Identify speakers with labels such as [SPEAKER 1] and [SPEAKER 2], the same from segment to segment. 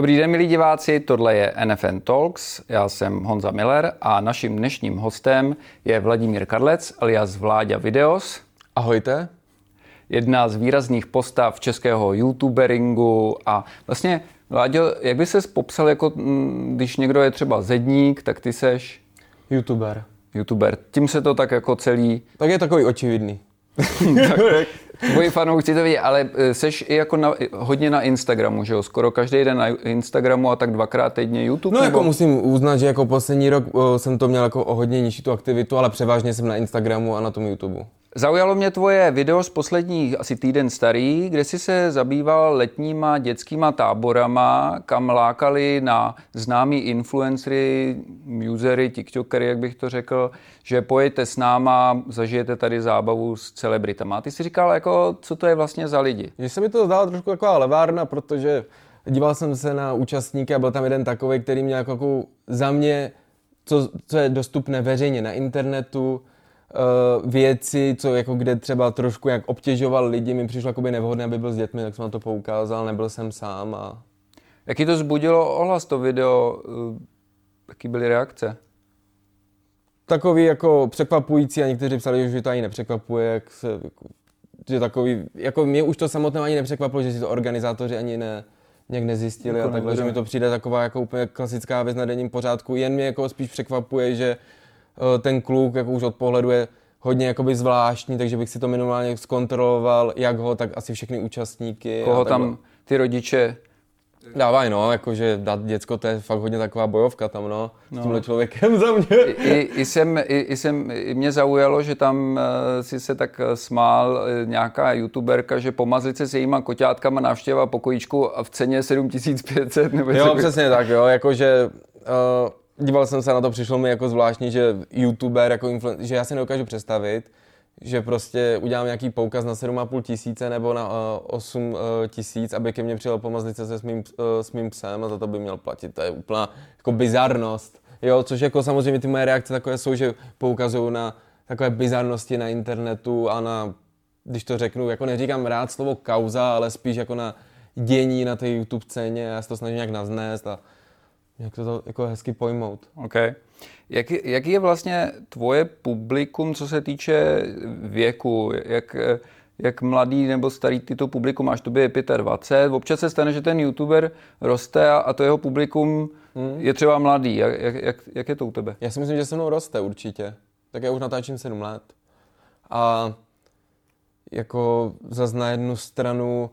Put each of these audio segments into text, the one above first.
[SPEAKER 1] Dobrý den, milí diváci, tohle je NFN Talks, já jsem Honza Miller a naším dnešním hostem je Vladimír Karlec alias Vláďa Videos.
[SPEAKER 2] Ahojte.
[SPEAKER 1] Jedna z výrazných postav českého youtuberingu a vlastně, Vláďo, jak by ses popsal, jako mm, když někdo je třeba zedník, tak ty seš...
[SPEAKER 2] Youtuber.
[SPEAKER 1] Youtuber. Tím se to tak jako celý...
[SPEAKER 2] Tak je takový očividný.
[SPEAKER 1] Tvoji fanoušci to vidí, ale e, seš i jako na, hodně na Instagramu, že jo? Skoro každý den na Instagramu a tak dvakrát týdně YouTube?
[SPEAKER 2] No nebo? jako musím uznat, že jako poslední rok uh, jsem to měl jako o hodně nižší tu aktivitu, ale převážně jsem na Instagramu a na tom YouTube.
[SPEAKER 1] Zaujalo mě tvoje video z posledních asi týden starý, kde jsi se zabýval letníma dětskýma táborama, kam lákali na známý influencery, usery, tiktokery, jak bych to řekl, že pojďte s náma, zažijete tady zábavu s celebritama. A ty si říkal, jako, co to je vlastně za lidi?
[SPEAKER 2] Že se mi to zdálo trošku taková levárna, protože díval jsem se na účastníky a byl tam jeden takový, který měl jako za mě, co, co je dostupné veřejně na internetu, uh, věci, co jako kde třeba trošku jak obtěžoval lidi, mi přišlo jakoby nevhodné, aby byl s dětmi, tak jsem na to poukázal, nebyl jsem sám a...
[SPEAKER 1] Jaký to zbudilo ohlas, to video? Uh, jaký byly reakce?
[SPEAKER 2] Takový jako překvapující a někteří psali, že to ani nepřekvapuje, jak se, jako, že takový, jako mě už to samotné ani nepřekvapilo, že si to organizátoři ani ne, nějak nezjistili jako a takhle, že mi to přijde taková jako úplně klasická věc na denním pořádku. Jen mě jako spíš překvapuje, že Eh, ten kluk jako už od pohledu je hodně jakoby zvláštní, takže bych si to minimálně zkontroloval, jak ho, tak asi všechny účastníky.
[SPEAKER 1] Koho tam ty rodiče
[SPEAKER 2] Dávaj, no, jakože dát děcko, to je fakt hodně taková bojovka tam, no, s no. tímhle člověkem za mě.
[SPEAKER 1] I, i, jsem, i, i, jsem, i mě zaujalo, že tam uh, si se tak smál uh, nějaká youtuberka, že pomazlit se s jejíma koťátkama návštěva pokojíčku a v ceně 7500 nebo
[SPEAKER 2] Jo, přesně tak, jo, jakože uh, díval jsem se na to, přišlo mi jako zvláštní, že youtuber, jako že já si nedokážu představit, že prostě udělám nějaký poukaz na 7,5 tisíce nebo na uh, 8 uh, tisíc, aby ke mně přijel pomazlice se s mým, uh, s mým psem a za to by měl platit. To je úplná jako bizarnost. Jo, což jako samozřejmě ty moje reakce takové jsou, že poukazují na takové bizarnosti na internetu a na, když to řeknu, jako neříkám rád slovo kauza, ale spíš jako na dění na té YouTube scéně, já se to snažím nějak naznést a jak to, to jako hezky pojmout.
[SPEAKER 1] Okay. Jak, jaký je vlastně tvoje publikum, co se týče věku? Jak, jak mladý nebo starý ty to publikum máš? To je 25. Občas se stane, že ten youtuber roste a, a to jeho publikum hmm. je třeba mladý. Jak, jak, jak je to u tebe?
[SPEAKER 2] Já si myslím, že se mnou roste určitě. Tak já už natáčím 7 let. A jako zase na jednu stranu...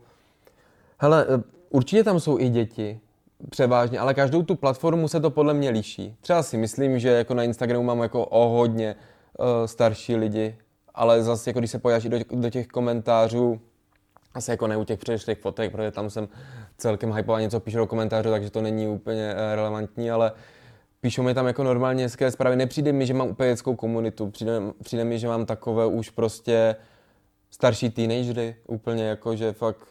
[SPEAKER 2] Hele, určitě tam jsou i děti, převážně, ale každou tu platformu se to podle mě liší. Třeba si myslím, že jako na Instagramu mám jako o hodně uh, starší lidi, ale zase jako když se pojáš do, do těch komentářů, asi jako ne u těch předešlých fotek, protože tam jsem celkem hypovaný něco píšu do komentářů, takže to není úplně uh, relevantní, ale píšou mi tam jako normálně hezké zprávy. Nepřijde mi, že mám úplně dětskou komunitu, přijde, přijde mi, že mám takové už prostě starší teenagery, úplně jako, že fakt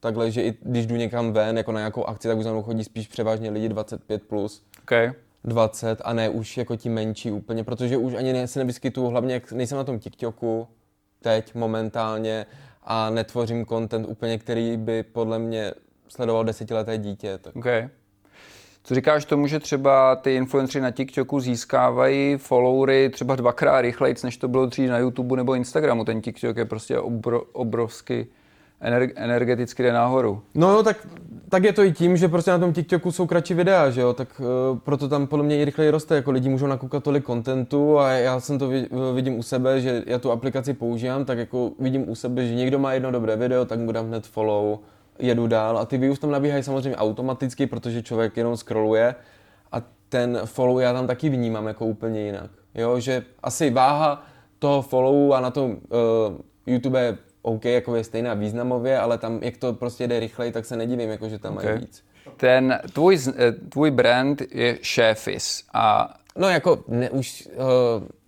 [SPEAKER 2] takhle, že i když jdu někam ven, jako na nějakou akci, tak už za mnou chodí spíš převážně lidi 25+. Plus.
[SPEAKER 1] Okay.
[SPEAKER 2] 20 a ne už jako ti menší úplně, protože už ani ne, se nevyskytuju, hlavně jak nejsem na tom TikToku teď momentálně a netvořím content úplně, který by podle mě sledoval desetileté dítě. Tak.
[SPEAKER 1] Okay. Co říkáš tomu, že třeba ty influencery na TikToku získávají followery třeba dvakrát rychleji, než to bylo dřív na YouTube nebo Instagramu? Ten TikTok je prostě obro, obrovský energeticky jde nahoru.
[SPEAKER 2] No jo, tak, tak je to i tím, že prostě na tom TikToku jsou kratší videa, že jo, tak uh, proto tam podle mě i rychleji roste, jako lidi můžou nakoukat tolik kontentu a já jsem to vidím u sebe, že já tu aplikaci používám, tak jako vidím u sebe, že někdo má jedno dobré video, tak mu dám hned follow, jedu dál. A ty views tam nabíhají samozřejmě automaticky, protože člověk jenom scrolluje a ten follow já tam taky vnímám jako úplně jinak, jo, že asi váha toho followu a na tom uh, YouTube OK, jako je stejná významově, ale tam, jak to prostě jde rychleji, tak se nedivím, jako, že tam okay. mají víc.
[SPEAKER 1] Ten tvůj, eh, tvůj brand je Šéfis a
[SPEAKER 2] No jako ne, už uh,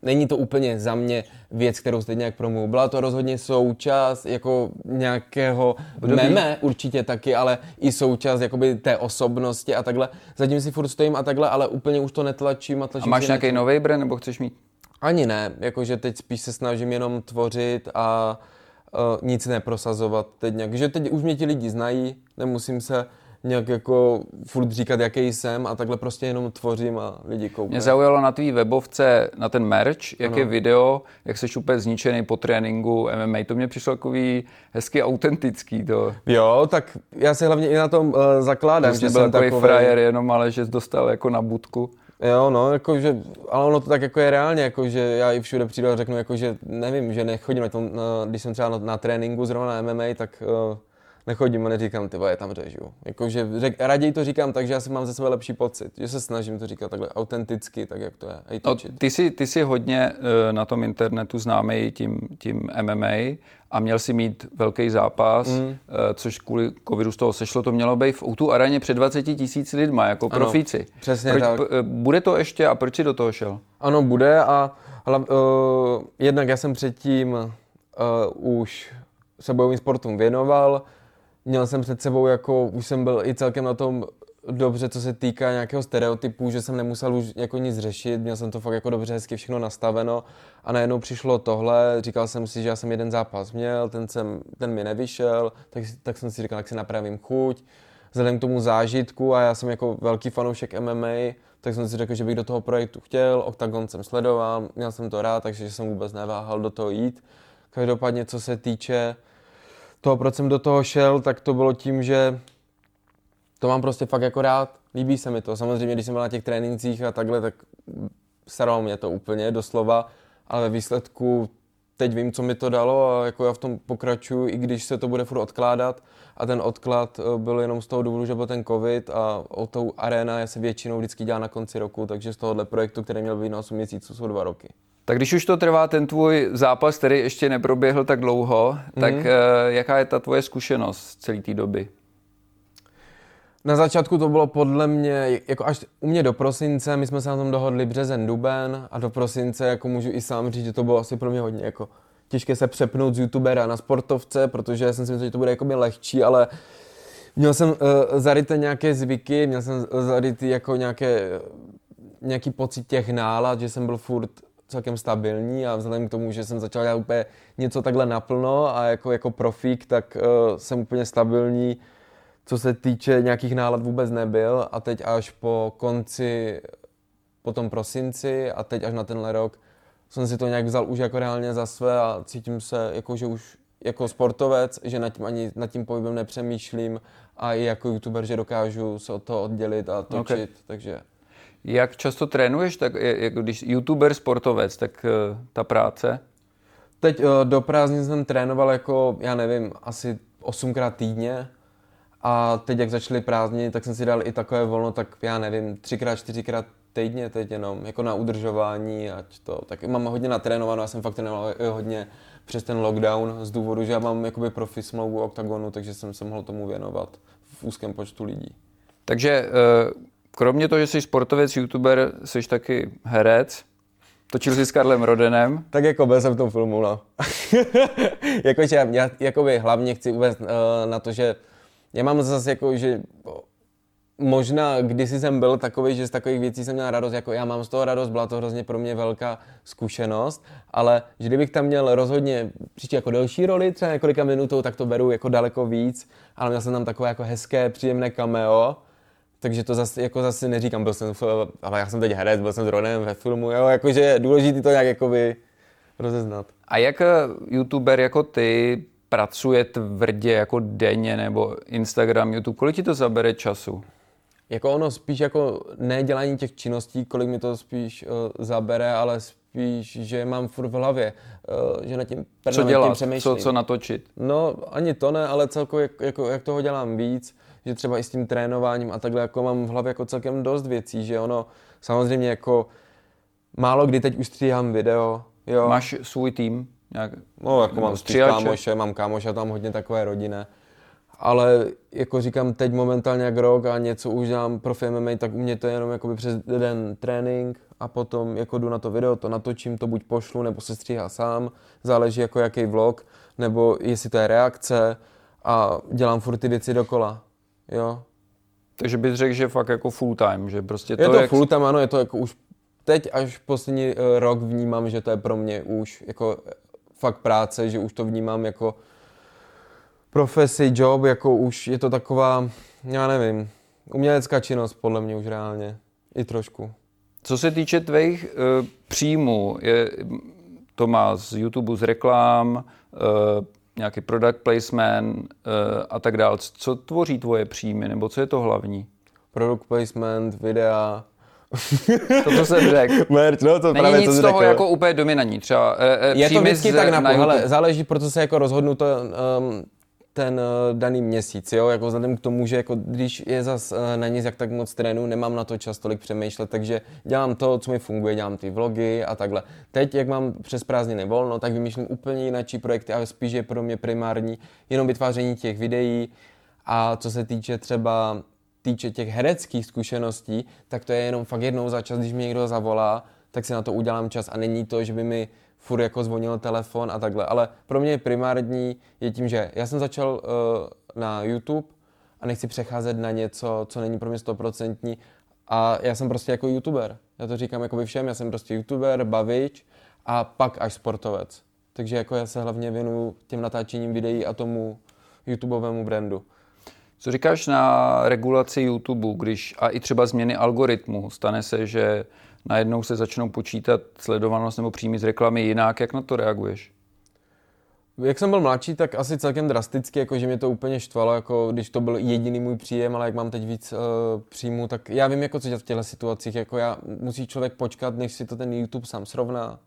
[SPEAKER 2] není to úplně za mě věc, kterou jste nějak promluvu. Byla to rozhodně součást jako nějakého Období. meme určitě taky, ale i součást jakoby té osobnosti a takhle. Zatím si furt stojím a takhle, ale úplně už to netlačím a tlačím.
[SPEAKER 1] A máš nějaký nový brand nebo chceš mít?
[SPEAKER 2] Ani ne, jakože teď spíš se snažím jenom tvořit a uh, nic neprosazovat teď nějak. Že teď už mě ti lidi znají, nemusím se nějak jako furt říkat, jaký jsem a takhle prostě jenom tvořím a lidi koukají.
[SPEAKER 1] Mě zaujalo na tvý webovce, na ten merch, jak ano. je video, jak jsi úplně zničený po tréninku MMA. To mě přišlo takový hezky autentický. To.
[SPEAKER 2] Jo, tak já se hlavně i na tom uh, zakládám.
[SPEAKER 1] Že, že byl takový frajer jenom, ale že jsi dostal jako na budku.
[SPEAKER 2] Jo, no, jakože, ale ono to tak jako je reálně, jako, že já i všude přijdu a řeknu, jako, že nevím, že nechodím na tom, na, když jsem třeba na, na tréninku zrovna na MMA, tak uh, nechodím a neříkám, ty je tam řežu. Jakože řek, raději to říkám tak, že já si mám ze sebe lepší pocit, že se snažím to říkat takhle autenticky, tak jak to je. Hej,
[SPEAKER 1] no, ty, jsi, ty jsi hodně uh, na tom internetu známý tím, tím MMA a měl si mít velký zápas, mm. uh, což kvůli covidu z toho sešlo, to mělo být v Outu areně před 20 tisíc lidma, jako ano, profíci.
[SPEAKER 2] Přesně
[SPEAKER 1] proč,
[SPEAKER 2] tak.
[SPEAKER 1] P, bude to ještě a proč jsi do toho šel?
[SPEAKER 2] Ano, bude a ale, uh, jednak já jsem předtím uh, už se bojovým sportům věnoval, měl jsem před sebou jako, už jsem byl i celkem na tom dobře, co se týká nějakého stereotypu, že jsem nemusel už jako nic řešit, měl jsem to fakt jako dobře hezky všechno nastaveno a najednou přišlo tohle, říkal jsem si, že já jsem jeden zápas měl, ten, jsem, ten mi nevyšel, tak, tak jsem si říkal, jak si napravím chuť, vzhledem k tomu zážitku a já jsem jako velký fanoušek MMA, tak jsem si řekl, že bych do toho projektu chtěl, Octagon jsem sledoval, měl jsem to rád, takže jsem vůbec neváhal do toho jít. Každopádně, co se týče toho, proč jsem do toho šel, tak to bylo tím, že to mám prostě fakt jako rád, líbí se mi to. Samozřejmě, když jsem byl na těch trénincích a takhle, tak staralo mě to úplně doslova, ale ve výsledku teď vím, co mi to dalo a jako já v tom pokračuju, i když se to bude furt odkládat. A ten odklad eh, byl jenom z toho důvodu, že byl ten covid a o tou arena se většinou vždycky dělá na konci roku, takže z tohohle projektu, který měl být na 8 měsíců, jsou dva roky.
[SPEAKER 1] Tak když už to trvá ten tvůj zápas, který ještě neproběhl tak dlouho, mm-hmm. tak uh, jaká je ta tvoje zkušenost z celé té doby?
[SPEAKER 2] Na začátku to bylo podle mě, jako až u mě do prosince, my jsme se na tom dohodli březen, duben a do prosince, jako můžu i sám říct, že to bylo asi pro mě hodně jako těžké se přepnout z youtubera na sportovce, protože jsem si myslel, že to bude jako lehčí, ale měl jsem uh, zaryté nějaké zvyky, měl jsem zarytý jako nějaké, nějaký pocit těch nálad, že jsem byl furt celkem stabilní a vzhledem k tomu, že jsem začal dělat úplně něco takhle naplno a jako, jako profík, tak uh, jsem úplně stabilní. Co se týče nějakých nálad vůbec nebyl a teď až po konci, po tom prosinci a teď až na tenhle rok jsem si to nějak vzal už jako reálně za své a cítím se jako, že už jako sportovec, že nad tím ani nad tím pohybem nepřemýšlím a i jako youtuber, že dokážu se od toho oddělit a točit, okay. takže
[SPEAKER 1] jak často trénuješ, tak jako když youtuber, sportovec, tak uh, ta práce?
[SPEAKER 2] Teď uh, do prázdnin jsem trénoval jako, já nevím, asi osmkrát týdně. A teď, jak začaly prázdniny, tak jsem si dal i takové volno, tak já nevím, třikrát, čtyřikrát týdně teď jenom, jako na udržování, ať to, tak mám hodně natrénováno, já jsem fakt trénoval hodně přes ten lockdown z důvodu, že já mám jakoby profi smlouvu OKTAGONu, takže jsem se mohl tomu věnovat v úzkém počtu lidí.
[SPEAKER 1] Takže uh Kromě toho, že jsi sportovec, youtuber, jsi taky herec. Točil jsi s Karlem Rodenem.
[SPEAKER 2] Tak jako byl jsem v tom filmu, no. Jakože já jakoby hlavně chci uvést uh, na to, že já mám zase jako, že možná kdysi jsem byl takový, že z takových věcí jsem měl radost, jako já mám z toho radost, byla to hrozně pro mě velká zkušenost, ale že kdybych tam měl rozhodně příště jako delší roli, třeba několika minutou, tak to beru jako daleko víc, ale měl jsem tam takové jako hezké, příjemné cameo, takže to zase, jako zase neříkám, byl jsem, ale já jsem teď herec, byl jsem s Ronem ve filmu, jo, jakože je důležité to nějak jakoby rozeznat.
[SPEAKER 1] A jak eh, youtuber jako ty pracuje tvrdě jako denně nebo Instagram, YouTube, kolik ti to zabere času?
[SPEAKER 2] Jako ono spíš jako nedělání těch činností, kolik mi to spíš uh, zabere, ale spíš, že mám furt v hlavě, uh, že na tím
[SPEAKER 1] Co dělat, co, co natočit?
[SPEAKER 2] No ani to ne, ale celkově jak, jako, jak toho dělám víc, že třeba i s tím trénováním a takhle jako mám v hlavě jako celkem dost věcí, že ono samozřejmě jako málo kdy teď už stříhám video, jo.
[SPEAKER 1] Máš svůj tým? Nějak,
[SPEAKER 2] no jako mám kámoše, mám kámoše, tam hodně takové rodinné. Ale jako říkám, teď momentálně jak rok a něco už dělám pro MMA, tak u mě to je jenom jakoby přes den trénink a potom jako jdu na to video, to natočím, to buď pošlu, nebo se stříhá sám, záleží jako jaký vlog, nebo jestli to je reakce a dělám furt ty věci dokola. Jo.
[SPEAKER 1] Takže bys řekl, že fakt jako full time, že prostě
[SPEAKER 2] to Je to jak... full time, ano, je to jako už teď až poslední uh, rok vnímám, že to je pro mě už jako fakt práce, že už to vnímám jako profesi, job, jako už je to taková, Já nevím. Umělecká činnost podle mě už reálně. I trošku.
[SPEAKER 1] Co se týče tvých uh, příjmů, je, to má z YouTube, z reklám, uh, nějaký product placement uh, a tak dále. Co tvoří tvoje příjmy, nebo co je to hlavní?
[SPEAKER 2] Product placement, videa,
[SPEAKER 1] to, co jsem řekl.
[SPEAKER 2] Merch, no to
[SPEAKER 1] Není
[SPEAKER 2] právě,
[SPEAKER 1] nic
[SPEAKER 2] co
[SPEAKER 1] z toho
[SPEAKER 2] řekl.
[SPEAKER 1] jako úplně dominantní. Třeba uh,
[SPEAKER 2] Je to vždycky
[SPEAKER 1] z,
[SPEAKER 2] tak na,
[SPEAKER 1] na
[SPEAKER 2] hele,
[SPEAKER 1] YouTube.
[SPEAKER 2] záleží, proto se jako rozhodnu to, um, ten uh, daný měsíc, jo, jako vzhledem k tomu, že jako když je zas uh, na nic jak tak moc trénu, nemám na to čas tolik přemýšlet, takže dělám to, co mi funguje, dělám ty vlogy a takhle. Teď, jak mám přes prázdniny volno, tak vymýšlím úplně jináčí projekty a spíš je pro mě primární jenom vytváření těch videí a co se týče třeba týče těch hereckých zkušeností, tak to je jenom fakt jednou za čas, když mě někdo zavolá, tak si na to udělám čas a není to, že by mi furt jako zvonil telefon a takhle. Ale pro mě primární je tím, že já jsem začal uh, na YouTube a nechci přecházet na něco, co není pro mě stoprocentní a já jsem prostě jako YouTuber. Já to říkám jako všem, já jsem prostě YouTuber, bavič a pak až sportovec. Takže jako já se hlavně věnuju těm natáčením videí a tomu YouTubeovému brandu.
[SPEAKER 1] Co říkáš na regulaci YouTube, když a i třeba změny algoritmu? Stane se, že najednou se začnou počítat sledovanost nebo příjmy z reklamy jinak, jak na to reaguješ?
[SPEAKER 2] Jak jsem byl mladší, tak asi celkem drasticky, jako že mě to úplně štvalo, jako když to byl jediný můj příjem, ale jak mám teď víc uh, příjmů, tak já vím, jako co dělat v těchto situacích. Jako já, musí člověk počkat, než si to ten YouTube sám srovná.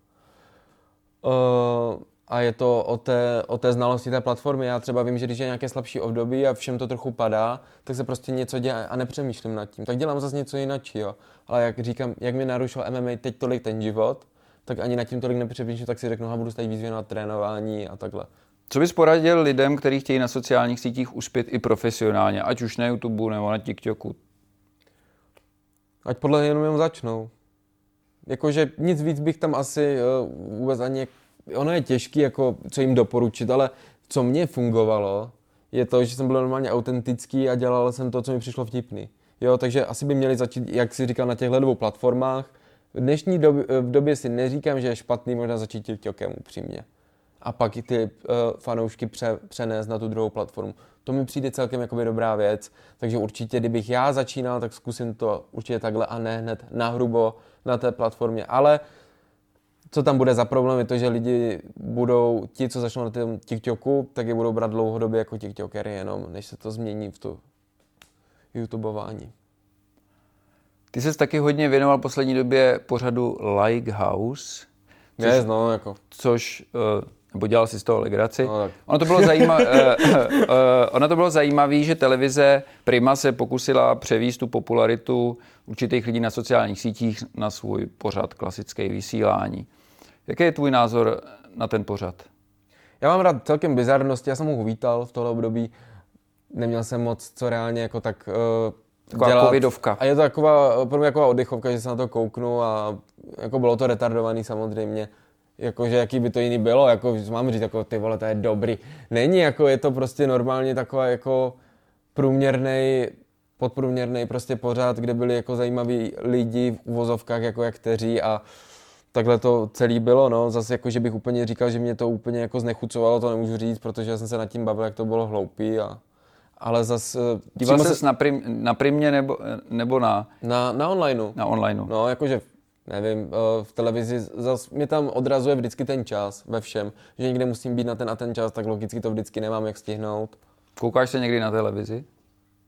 [SPEAKER 2] Uh, a je to o té, o té znalosti té platformy. Já třeba vím, že když je nějaké slabší období a všem to trochu padá, tak se prostě něco děje a nepřemýšlím nad tím. Tak dělám zase něco jiného. Ale jak říkám, jak mi narušil MMA teď tolik ten život, tak ani nad tím tolik nepřemýšlím, tak si řeknu, že budu tady víc věnovat trénování a takhle.
[SPEAKER 1] Co bys poradil lidem, kteří chtějí na sociálních sítích uspět i profesionálně, ať už na YouTube nebo na TikToku?
[SPEAKER 2] Ať podle jenom jenom začnou. Jakože nic víc bych tam asi uh, vůbec ani ono je těžký, jako, co jim doporučit, ale co mě fungovalo, je to, že jsem byl normálně autentický a dělal jsem to, co mi přišlo vtipný. Jo, takže asi by měli začít, jak si říkal, na těchto dvou platformách. V dnešní době, v době si neříkám, že je špatný možná začít TikTokem upřímně. A pak i ty uh, fanoušky pře, přenést na tu druhou platformu. To mi přijde celkem jakoby dobrá věc, takže určitě, kdybych já začínal, tak zkusím to určitě takhle a ne hned nahrubo na té platformě. Ale uh, co tam bude za problém, je to, že lidi budou, ti, co začnou na tom TikToku, tak je budou brát dlouhodobě jako TikTokery jenom, než se to změní v to YouTubeování.
[SPEAKER 1] Ty jsi taky hodně věnoval poslední době pořadu Like House.
[SPEAKER 2] Což, yes, no, jako.
[SPEAKER 1] Což, uh, nebo dělal si z toho legraci.
[SPEAKER 2] No, tak.
[SPEAKER 1] ono to bylo, zajíma, uh, uh, ono to bylo zajímavé, že televize Prima se pokusila převíst tu popularitu určitých lidí na sociálních sítích na svůj pořad klasické vysílání. Jaký je tvůj názor na ten pořad?
[SPEAKER 2] Já mám rád celkem bizarnosti, já jsem ho uvítal v tohle období. Neměl jsem moc co reálně jako tak uh,
[SPEAKER 1] Taková
[SPEAKER 2] dělat.
[SPEAKER 1] covidovka.
[SPEAKER 2] A je to taková, pro mě taková oddechovka, že se na to kouknu a jako bylo to retardovaný samozřejmě. Jakože jaký by to jiný bylo, jako mám říct, jako ty vole, to je dobrý. Není, jako je to prostě normálně taková jako průměrný, podprůměrný prostě pořád, kde byli jako zajímaví lidi v uvozovkách, jako jak kteří a takhle to celý bylo, no. Zase jako, že bych úplně říkal, že mě to úplně jako znechucovalo, to nemůžu říct, protože já jsem se nad tím bavil, jak to bylo hloupý a ale zase...
[SPEAKER 1] Díval jsi se... na, prim, na primě nebo, nebo na...
[SPEAKER 2] Na, na onlineu.
[SPEAKER 1] Na onlineu.
[SPEAKER 2] No, jakože, nevím, eh, v televizi zase mě tam odrazuje vždycky ten čas ve všem, že někde musím být na ten a ten čas, tak logicky to vždycky nemám jak stihnout.
[SPEAKER 1] Koukáš se někdy na televizi?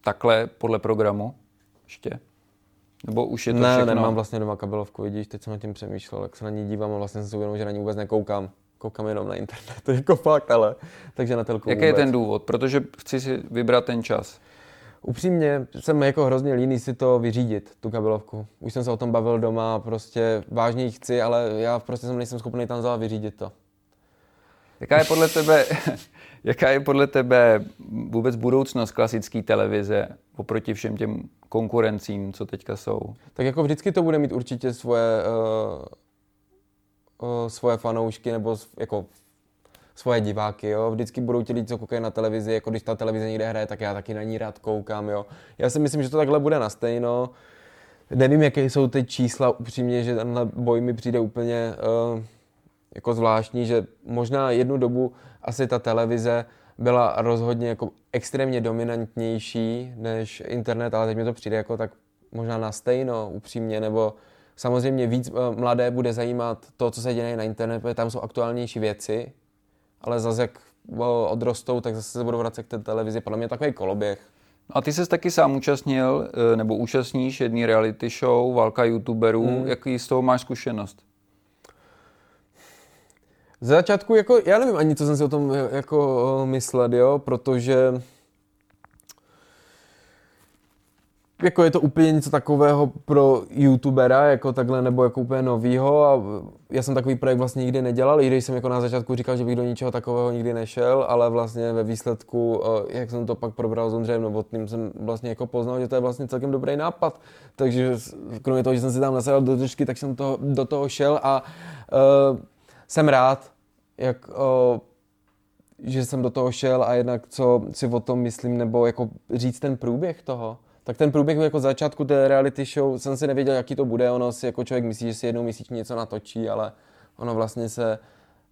[SPEAKER 1] Takhle, podle programu? Ještě? Nebo už je to
[SPEAKER 2] ne,
[SPEAKER 1] všechno?
[SPEAKER 2] nemám vlastně doma kabelovku, vidíš, teď jsem na tím přemýšlel, jak se na ní dívám a vlastně jsem si uvědomil, že na ní vůbec nekoukám. Koukám jenom na internet, to je jako fakt, ale takže na telku
[SPEAKER 1] Jaký
[SPEAKER 2] vůbec.
[SPEAKER 1] je ten důvod? Protože chci si vybrat ten čas.
[SPEAKER 2] Upřímně jsem jako hrozně líný si to vyřídit, tu kabelovku. Už jsem se o tom bavil doma, prostě vážně ji chci, ale já prostě jsem nejsem schopný tam za vyřídit to.
[SPEAKER 1] Jaká je podle tebe, jaká je podle tebe vůbec budoucnost klasické televize oproti všem těm konkurencím, co teďka jsou?
[SPEAKER 2] Tak jako vždycky to bude mít určitě svoje, uh, uh, svoje fanoušky nebo jako svoje diváky, jo. Vždycky budou ti lidi, co koukají na televizi, jako když ta televize někde hraje, tak já taky na ní rád koukám, jo. Já si myslím, že to takhle bude na stejno. Nevím, jaké jsou ty čísla, upřímně, že tenhle boj mi přijde úplně uh, jako zvláštní, že možná jednu dobu asi ta televize byla rozhodně jako extrémně dominantnější než internet, ale teď mi to přijde jako tak možná na stejno, upřímně, nebo samozřejmě víc eh, mladé bude zajímat to, co se děje na internetu, protože tam jsou aktuálnější věci, ale zase jak eh, odrostou, tak zase se budou vracet k té televizi. Podle mě takový koloběh.
[SPEAKER 1] A ty jsi taky sám účastnil, eh, nebo účastníš jedný reality show, válka youtuberů. Hmm. Jaký z toho máš zkušenost?
[SPEAKER 2] Z začátku, jako, já nevím ani, co jsem si o tom jako myslet, jo, protože jako je to úplně něco takového pro youtubera, jako takhle, nebo jako úplně novýho a já jsem takový projekt vlastně nikdy nedělal, i když jsem jako na začátku říkal, že bych do ničeho takového nikdy nešel, ale vlastně ve výsledku, eh, jak jsem to pak probral s Ondřejem Novotným, jsem vlastně jako poznal, že to je vlastně celkem dobrý nápad, takže kromě toho, že jsem si tam nasadal do držky, tak jsem to, do toho šel a uh, jsem rád, jak uh, že jsem do toho šel a jednak co si o tom myslím, nebo jako říct ten průběh toho tak ten průběh jako začátku té reality show jsem si nevěděl, jaký to bude. Ono si jako člověk myslí, že si jednou měsíčně něco natočí, ale ono vlastně se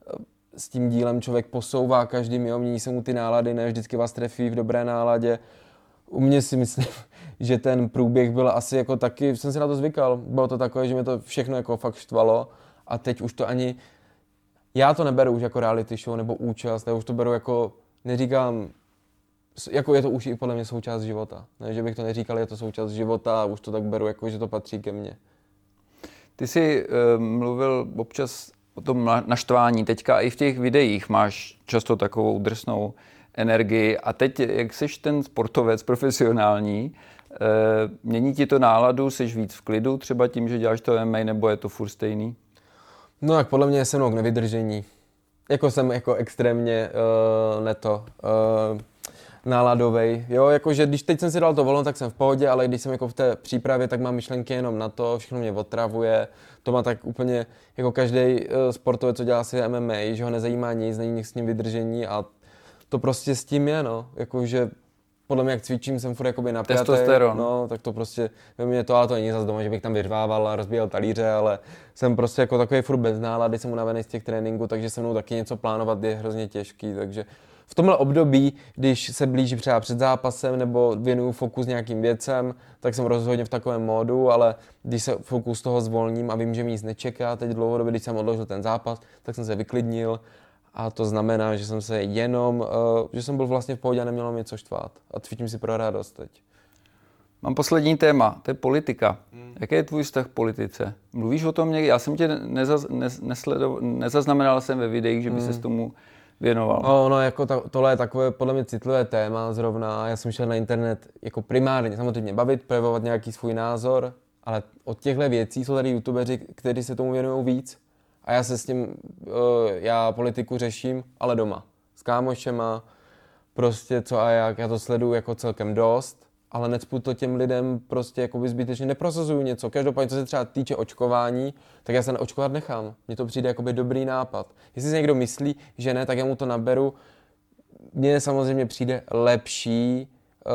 [SPEAKER 2] eh, s tím dílem člověk posouvá každým, jo, mění se mu ty nálady, ne vždycky vás trefí v dobré náladě. U mě si myslím, že ten průběh byl asi jako taky, jsem si na to zvykal. Bylo to takové, že mě to všechno jako fakt štvalo a teď už to ani, já to neberu už jako reality show nebo účast, já už to beru jako, neříkám, jako je to už i podle mě součást života. Ne, že bych to neříkal, je to součást života a už to tak beru, jako že to patří ke mně.
[SPEAKER 1] Ty jsi uh, mluvil občas o tom naštvání. Teďka i v těch videích máš často takovou drsnou energii. A teď, jak jsi ten sportovec profesionální, uh, mění ti to náladu, jsi víc v klidu, třeba tím, že děláš to MMA, nebo je to furt stejný?
[SPEAKER 2] No tak podle mě je se mnou k nevydržení. Jako jsem jako extrémně uh, neto. Uh, náladový. Jo, jakože když teď jsem si dal to volno, tak jsem v pohodě, ale když jsem jako v té přípravě, tak mám myšlenky jenom na to, všechno mě otravuje. To má tak úplně jako každý uh, sportovec, co dělá si MMA, že ho nezajímá nic, není nic s ním vydržení a to prostě s tím je, no. Jakože podle mě, jak cvičím, jsem furt jakoby napjatý.
[SPEAKER 1] Testosteron.
[SPEAKER 2] No, tak to prostě, ve mně to, ale to není zase doma, že bych tam vyrvával a rozbíjel talíře, ale jsem prostě jako takový furt bez nálady, jsem unavený z těch tréninků, takže se mnou taky něco plánovat je hrozně těžký, takže v tomhle období, když se blíží třeba před zápasem nebo věnuju fokus nějakým věcem, tak jsem rozhodně v takovém módu, ale když se fokus toho zvolním a vím, že mi nic nečeká, teď dlouhodobě, když jsem odložil ten zápas, tak jsem se vyklidnil a to znamená, že jsem se jenom, uh, že jsem byl vlastně v pohodě a nemělo mě co štvát. A cvičím si pro radost teď.
[SPEAKER 1] Mám poslední téma, to je politika. Hmm. Jaký je tvůj vztah k politice? Mluvíš o tom někdy? Já jsem tě nezaz, ne, nesledoval, nezaznamenal jsem ve videích, že by hmm. se tomu věnoval.
[SPEAKER 2] No, no jako to, tohle je takové podle mě citlivé téma zrovna. Já jsem šel na internet jako primárně samozřejmě bavit, projevovat nějaký svůj názor, ale od těchto věcí jsou tady youtubeři, kteří se tomu věnují víc. A já se s tím, uh, já politiku řeším, ale doma. S kámošema, prostě co a jak, já to sleduju jako celkem dost ale necpu to těm lidem prostě jako zbytečně neprosazuju něco. Každopádně, co se třeba týče očkování, tak já se očkovat nechám. Mně to přijde jako by dobrý nápad. Jestli si někdo myslí, že ne, tak já mu to naberu. Mně samozřejmě přijde lepší uh,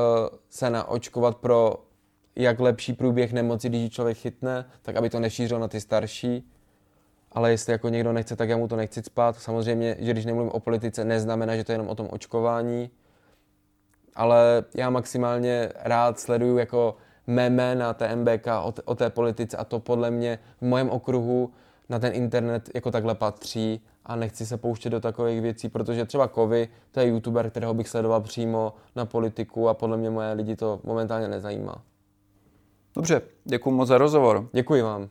[SPEAKER 2] se naočkovat pro jak lepší průběh nemoci, když člověk chytne, tak aby to nešířil na ty starší. Ale jestli jako někdo nechce, tak já mu to nechci spát. Samozřejmě, že když nemluvím o politice, neznamená, že to je jenom o tom očkování ale já maximálně rád sleduju jako meme na té MBK o, t- o té politice a to podle mě v mojem okruhu na ten internet jako takhle patří a nechci se pouštět do takových věcí, protože třeba Kovy, to je youtuber, kterého bych sledoval přímo na politiku a podle mě moje lidi to momentálně nezajímá.
[SPEAKER 1] Dobře, děkuji moc za rozhovor.
[SPEAKER 2] Děkuji vám.